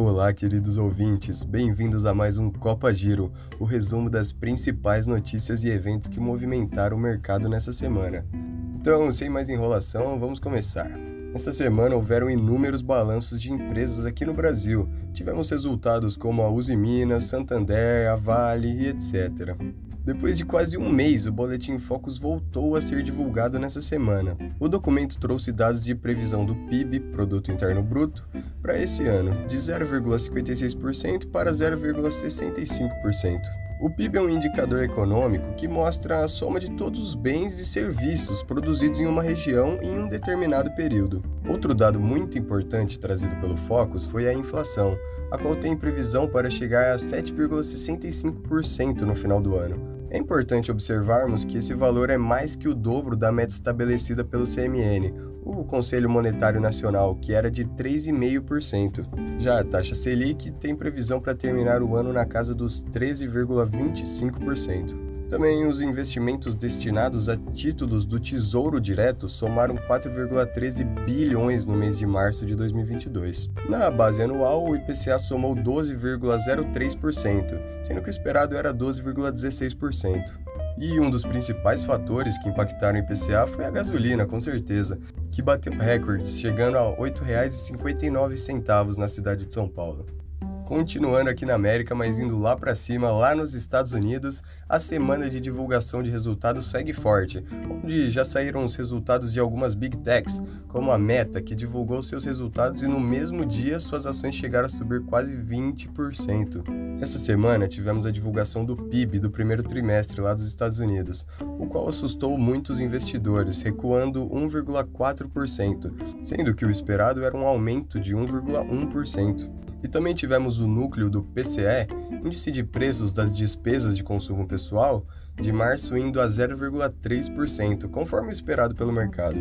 Olá, queridos ouvintes, bem-vindos a mais um Copa Giro, o resumo das principais notícias e eventos que movimentaram o mercado nessa semana. Então, sem mais enrolação, vamos começar. Nessa semana houveram inúmeros balanços de empresas aqui no Brasil. Tivemos resultados como a Uzi Minas, Santander, a Vale e etc. Depois de quase um mês, o Boletim Focus voltou a ser divulgado nessa semana. O documento trouxe dados de previsão do PIB, Produto Interno Bruto, para esse ano, de 0,56% para 0,65%. O PIB é um indicador econômico que mostra a soma de todos os bens e serviços produzidos em uma região em um determinado período. Outro dado muito importante trazido pelo Focus foi a inflação, a qual tem previsão para chegar a 7,65% no final do ano. É importante observarmos que esse valor é mais que o dobro da meta estabelecida pelo CMN, o Conselho Monetário Nacional, que era de 3,5%. Já a taxa Selic tem previsão para terminar o ano na casa dos 13,25%. Também os investimentos destinados a títulos do Tesouro Direto somaram 4,13 bilhões no mês de março de 2022. Na base anual, o IPCA somou 12,03%, sendo que o esperado era 12,16%. E um dos principais fatores que impactaram o IPCA foi a gasolina, com certeza, que bateu recordes, chegando a R$ 8,59 na cidade de São Paulo. Continuando aqui na América, mas indo lá para cima, lá nos Estados Unidos, a semana de divulgação de resultados segue forte, onde já saíram os resultados de algumas big techs, como a Meta, que divulgou seus resultados e no mesmo dia suas ações chegaram a subir quase 20%. Essa semana tivemos a divulgação do PIB do primeiro trimestre lá dos Estados Unidos, o qual assustou muitos investidores, recuando 1,4%, sendo que o esperado era um aumento de 1,1%. E também tivemos o núcleo do PCE, Índice de Preços das Despesas de Consumo Pessoal, de março indo a 0,3%, conforme esperado pelo mercado.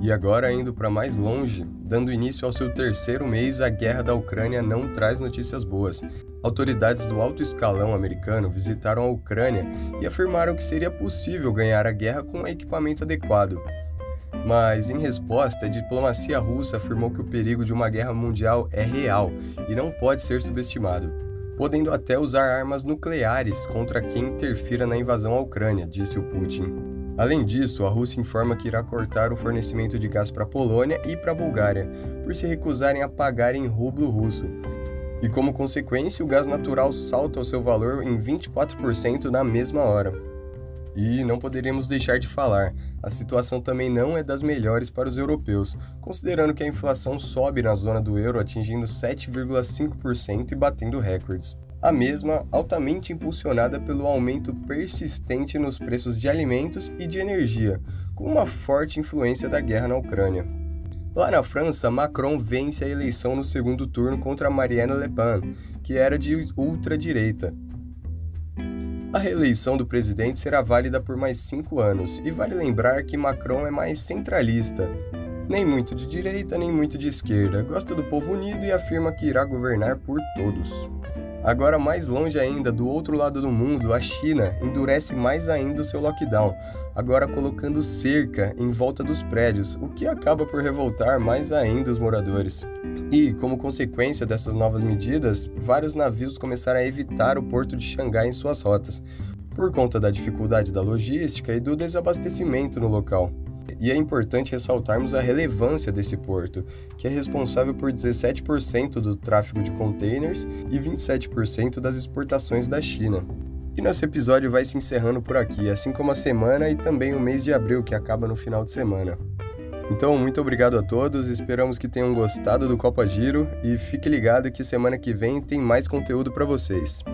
E agora, indo para mais longe, dando início ao seu terceiro mês, a guerra da Ucrânia não traz notícias boas. Autoridades do alto escalão americano visitaram a Ucrânia e afirmaram que seria possível ganhar a guerra com equipamento adequado. Mas, em resposta, a diplomacia russa afirmou que o perigo de uma guerra mundial é real e não pode ser subestimado, podendo até usar armas nucleares contra quem interfira na invasão à Ucrânia, disse o Putin. Além disso, a Rússia informa que irá cortar o fornecimento de gás para a Polônia e para a Bulgária, por se recusarem a pagar em rublo russo. E como consequência, o gás natural salta o seu valor em 24% na mesma hora. E não poderíamos deixar de falar, a situação também não é das melhores para os europeus, considerando que a inflação sobe na zona do euro atingindo 7,5% e batendo recordes. A mesma altamente impulsionada pelo aumento persistente nos preços de alimentos e de energia, com uma forte influência da guerra na Ucrânia. Lá na França, Macron vence a eleição no segundo turno contra Marianne Le Pen, que era de ultradireita, a reeleição do presidente será válida por mais cinco anos, e vale lembrar que Macron é mais centralista. Nem muito de direita, nem muito de esquerda, gosta do povo unido e afirma que irá governar por todos. Agora, mais longe ainda, do outro lado do mundo, a China endurece mais ainda o seu lockdown, agora colocando cerca em volta dos prédios, o que acaba por revoltar mais ainda os moradores. E, como consequência dessas novas medidas, vários navios começaram a evitar o porto de Xangai em suas rotas, por conta da dificuldade da logística e do desabastecimento no local. E é importante ressaltarmos a relevância desse porto, que é responsável por 17% do tráfego de containers e 27% das exportações da China. E nosso episódio vai se encerrando por aqui, assim como a semana e também o mês de abril, que acaba no final de semana. Então, muito obrigado a todos, esperamos que tenham gostado do Copa Giro e fique ligado que semana que vem tem mais conteúdo para vocês.